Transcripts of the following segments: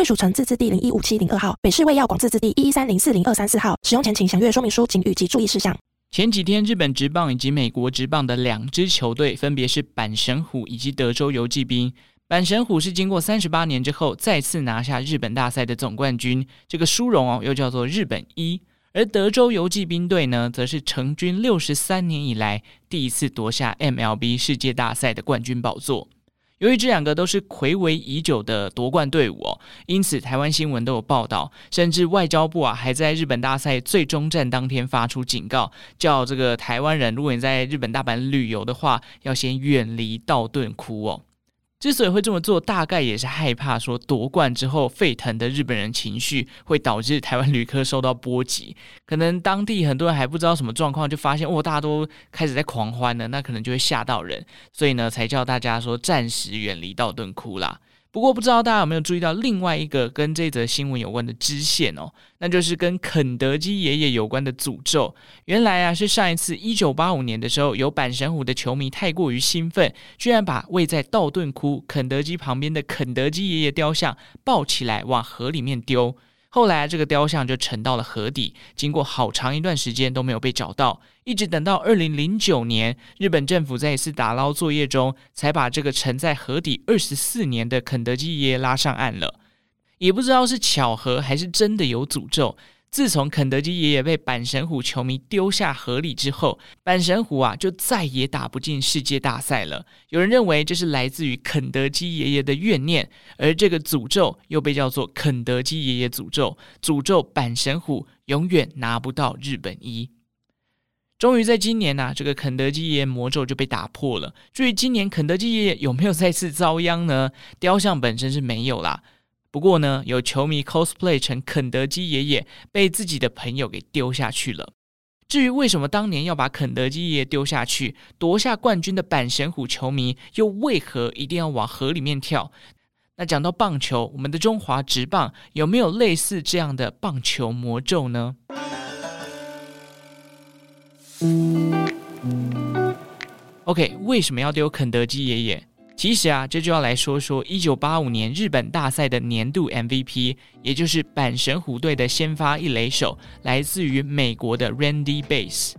归属城自治地零一五七零二号，北市卫药广自治地一一三零四零二三四号。使用前请详阅说明书、请及注意事项。前几天，日本职棒以及美国职棒的两支球队，分别是阪神虎以及德州游骑兵。阪神虎是经过三十八年之后，再次拿下日本大赛的总冠军，这个殊荣哦，又叫做日本一。而德州游骑兵队呢，则是成军六十三年以来第一次夺下 MLB 世界大赛的冠军宝座。由于这两个都是睽违已久的夺冠队伍哦，因此台湾新闻都有报道，甚至外交部啊还在日本大赛最终战当天发出警告，叫这个台湾人，如果你在日本大阪旅游的话，要先远离道顿窟哦。之所以会这么做，大概也是害怕说夺冠之后沸腾的日本人情绪会导致台湾旅客受到波及，可能当地很多人还不知道什么状况，就发现哦，大家都开始在狂欢了，那可能就会吓到人，所以呢，才叫大家说暂时远离道顿窟啦。不过不知道大家有没有注意到另外一个跟这则新闻有关的支线哦，那就是跟肯德基爷爷有关的诅咒。原来啊，是上一次一九八五年的时候，有阪神虎的球迷太过于兴奋，居然把位在道顿窟肯德基旁边的肯德基爷爷雕像抱起来往河里面丢。后来，这个雕像就沉到了河底，经过好长一段时间都没有被找到，一直等到二零零九年，日本政府在一次打捞作业中，才把这个沉在河底二十四年的肯德基爷爷拉上岸了。也不知道是巧合还是真的有诅咒。自从肯德基爷爷被阪神虎球迷丢下河里之后，阪神虎啊就再也打不进世界大赛了。有人认为这是来自于肯德基爷爷的怨念，而这个诅咒又被叫做肯德基爷爷诅咒，诅咒阪神虎永远拿不到日本一。终于在今年呐、啊，这个肯德基爷爷魔咒就被打破了。至于今年肯德基爷爷有没有再次遭殃呢？雕像本身是没有啦。不过呢，有球迷 cosplay 成肯德基爷爷，被自己的朋友给丢下去了。至于为什么当年要把肯德基爷爷丢下去，夺下冠军的阪神虎球迷又为何一定要往河里面跳？那讲到棒球，我们的中华职棒有没有类似这样的棒球魔咒呢？OK，为什么要丢肯德基爷爷？其实啊，这就要来说说一九八五年日本大赛的年度 MVP，也就是阪神虎队的先发一垒手，来自于美国的 Randy Bass。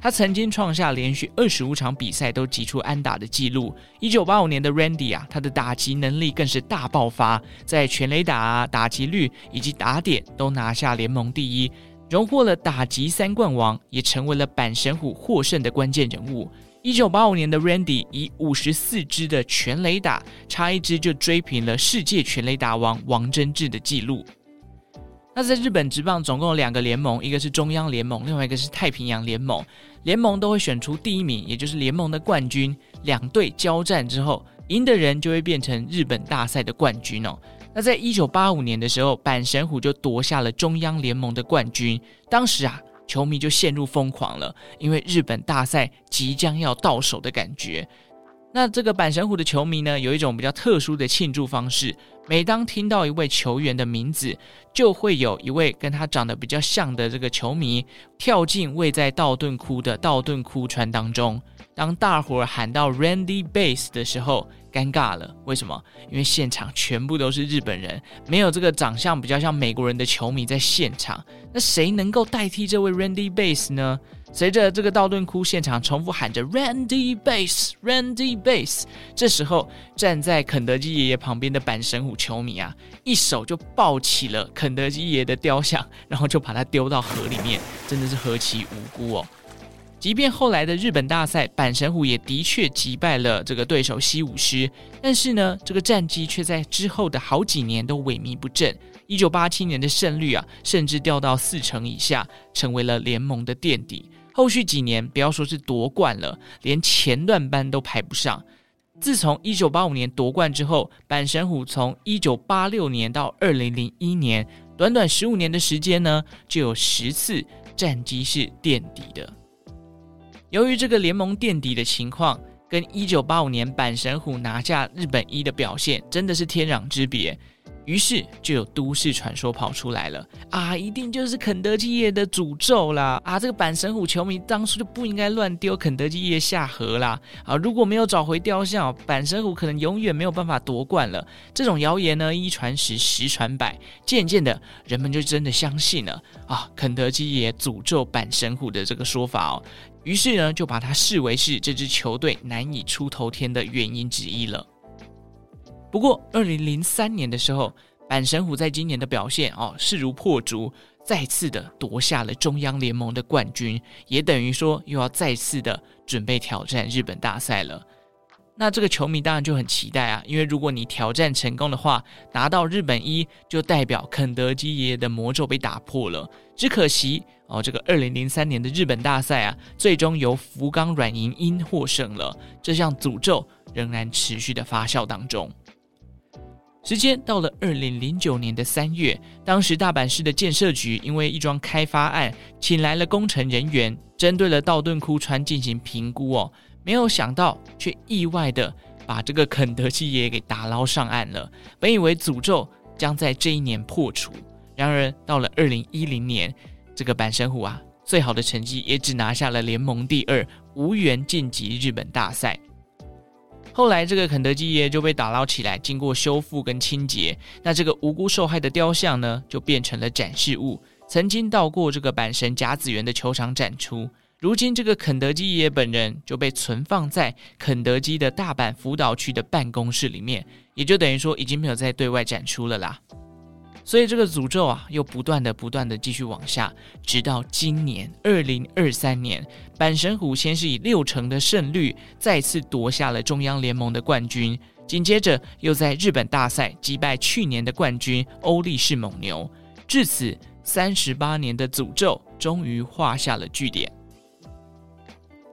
他曾经创下连续二十五场比赛都击出安打的记录。一九八五年的 Randy 啊，他的打击能力更是大爆发，在全垒打啊、打击率以及打点都拿下联盟第一，荣获了打击三冠王，也成为了阪神虎获胜的关键人物。一九八五年的 Randy 以五十四支的全垒打，差一支就追平了世界全垒打王王贞治的记录。那在日本职棒总共有两个联盟，一个是中央联盟，另外一个是太平洋联盟。联盟都会选出第一名，也就是联盟的冠军。两队交战之后，赢的人就会变成日本大赛的冠军哦。那在一九八五年的时候，阪神虎就夺下了中央联盟的冠军。当时啊。球迷就陷入疯狂了，因为日本大赛即将要到手的感觉。那这个阪神虎的球迷呢，有一种比较特殊的庆祝方式。每当听到一位球员的名字，就会有一位跟他长得比较像的这个球迷跳进位在道顿窟的道顿窟川当中。当大伙儿喊到 Randy Bass 的时候，尴尬了。为什么？因为现场全部都是日本人，没有这个长相比较像美国人的球迷在现场。那谁能够代替这位 Randy Bass 呢？随着这个道顿窟现场重复喊着 Randy Bass，Randy Bass，这时候站在肯德基爷爷旁边的阪神虎球迷啊，一手就抱起了肯德基爷爷的雕像，然后就把它丢到河里面，真的是何其无辜哦！即便后来的日本大赛，阪神虎也的确击败了这个对手西武狮，但是呢，这个战绩却在之后的好几年都萎靡不振。一九八七年的胜率啊，甚至掉到四成以下，成为了联盟的垫底。后续几年，不要说是夺冠了，连前段班都排不上。自从一九八五年夺冠之后，阪神虎从一九八六年到二零零一年，短短十五年的时间呢，就有十次战绩是垫底的。由于这个联盟垫底的情况，跟一九八五年阪神虎拿下日本一的表现真的是天壤之别。于是就有都市传说跑出来了啊，一定就是肯德基爷的诅咒啦！啊，这个阪神虎球迷当初就不应该乱丢肯德基爷下河啦！啊，如果没有找回雕像，阪神虎可能永远没有办法夺冠了。这种谣言呢，一传十，十传百，渐渐的，人们就真的相信了啊，肯德基爷诅咒阪神虎的这个说法哦。于是呢，就把它视为是这支球队难以出头天的原因之一了。不过，二零零三年的时候，阪神虎在今年的表现哦，势如破竹，再次的夺下了中央联盟的冠军，也等于说又要再次的准备挑战日本大赛了。那这个球迷当然就很期待啊，因为如果你挑战成功的话，拿到日本一，就代表肯德基爷爷的魔咒被打破了。只可惜哦，这个二零零三年的日本大赛啊，最终由福冈软银鹰获胜了，这项诅咒仍然持续的发酵当中。时间到了二零零九年的三月，当时大阪市的建设局因为一桩开发案，请来了工程人员，针对了道顿窟川进行评估哦，没有想到却意外的把这个肯德基也给打捞上岸了。本以为诅咒将在这一年破除，然而到了二零一零年，这个阪神虎啊，最好的成绩也只拿下了联盟第二，无缘晋级日本大赛。后来，这个肯德基爷就被打捞起来，经过修复跟清洁。那这个无辜受害的雕像呢，就变成了展示物，曾经到过这个阪神甲子园的球场展出。如今，这个肯德基爷本人就被存放在肯德基的大阪福岛区的办公室里面，也就等于说，已经没有再对外展出了啦。所以这个诅咒啊，又不断的、不断的继续往下，直到今年二零二三年，阪神虎先是以六成的胜率再次夺下了中央联盟的冠军，紧接着又在日本大赛击败去年的冠军欧力士蒙牛，至此三十八年的诅咒终于画下了句点。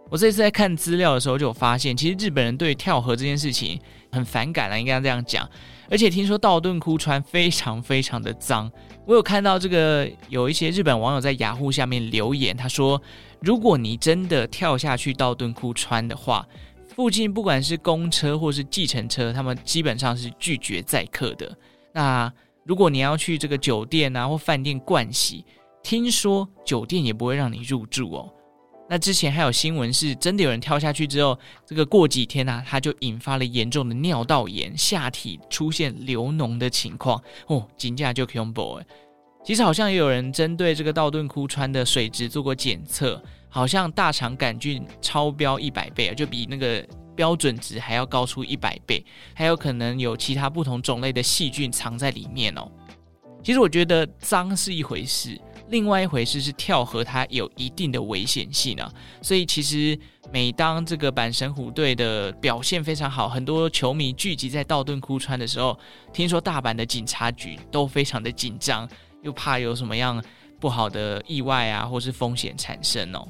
我这次在看资料的时候，就发现，其实日本人对跳河这件事情很反感了，应该这样讲。而且听说道顿窟川非常非常的脏，我有看到这个有一些日本网友在雅虎下面留言，他说，如果你真的跳下去道顿窟川的话，附近不管是公车或是计程车，他们基本上是拒绝载客的。那如果你要去这个酒店啊或饭店盥洗，听说酒店也不会让你入住哦。那之前还有新闻是真的有人跳下去之后，这个过几天啊，他就引发了严重的尿道炎，下体出现流脓的情况哦，紧接着就 combo 其实好像也有人针对这个道顿窟川的水质做过检测，好像大肠杆菌超标一百倍啊，就比那个标准值还要高出一百倍，还有可能有其他不同种类的细菌藏在里面哦。其实我觉得脏是一回事。另外一回事是跳河，它有一定的危险性啊，所以其实每当这个阪神虎队的表现非常好，很多球迷聚集在道顿窟川的时候，听说大阪的警察局都非常的紧张，又怕有什么样不好的意外啊，或是风险产生哦。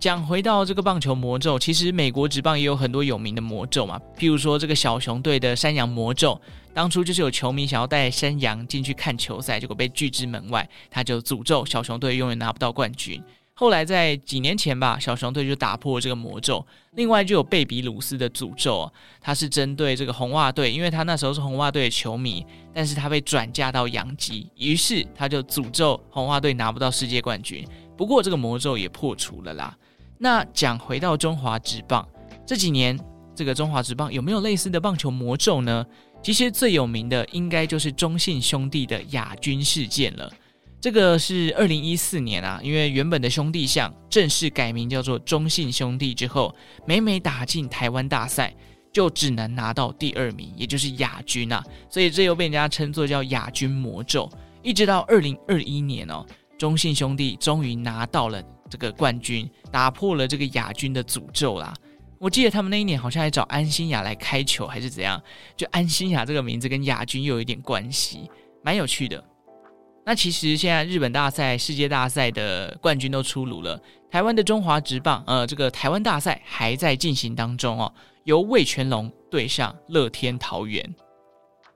讲回到这个棒球魔咒，其实美国职棒也有很多有名的魔咒嘛，譬如说这个小熊队的山羊魔咒，当初就是有球迷想要带山羊进去看球赛，结果被拒之门外，他就诅咒小熊队永远拿不到冠军。后来在几年前吧，小熊队就打破这个魔咒。另外就有贝比鲁斯的诅咒，他是针对这个红袜队，因为他那时候是红袜队的球迷，但是他被转嫁到洋基，于是他就诅咒红袜队拿不到世界冠军。不过这个魔咒也破除了啦。那讲回到中华职棒这几年，这个中华职棒有没有类似的棒球魔咒呢？其实最有名的应该就是中信兄弟的亚军事件了。这个是二零一四年啊，因为原本的兄弟象正式改名叫做中信兄弟之后，每每打进台湾大赛，就只能拿到第二名，也就是亚军啊，所以这又被人家称作叫亚军魔咒。一直到二零二一年哦，中信兄弟终于拿到了。这个冠军打破了这个亚军的诅咒啦！我记得他们那一年好像还找安心亚来开球，还是怎样？就安心亚这个名字跟亚军又有一点关系，蛮有趣的。那其实现在日本大赛、世界大赛的冠军都出炉了，台湾的中华职棒，呃，这个台湾大赛还在进行当中哦。由魏全龙对上乐天桃园。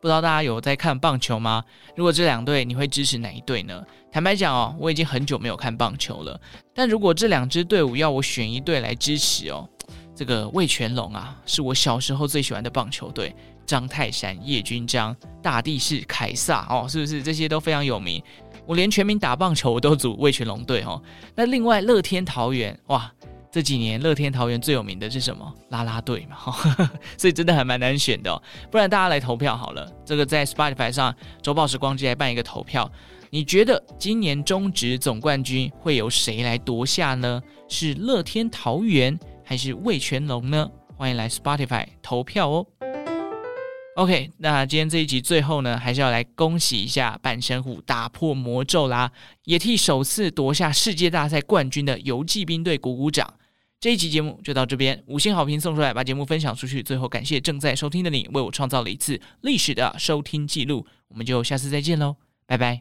不知道大家有在看棒球吗？如果这两队，你会支持哪一队呢？坦白讲哦，我已经很久没有看棒球了。但如果这两支队伍要我选一队来支持哦，这个味全龙啊，是我小时候最喜欢的棒球队。张泰山、叶君璋、大地士、凯撒哦，是不是这些都非常有名？我连全民打棒球我都组味全龙队哦。那另外乐天桃园哇。这几年乐天桃园最有名的是什么？啦啦队嘛，所以真的还蛮难选的。不然大家来投票好了。这个在 Spotify 上周报时光机来办一个投票，你觉得今年中职总冠军会由谁来夺下呢？是乐天桃园还是味全龙呢？欢迎来 Spotify 投票哦。OK，那今天这一集最后呢，还是要来恭喜一下半神虎打破魔咒啦，也替首次夺下世界大赛冠军的游骑兵队鼓鼓掌。这一期节目就到这边，五星好评送出来，把节目分享出去。最后感谢正在收听的你，为我创造了一次历史的收听记录。我们就下次再见喽，拜拜。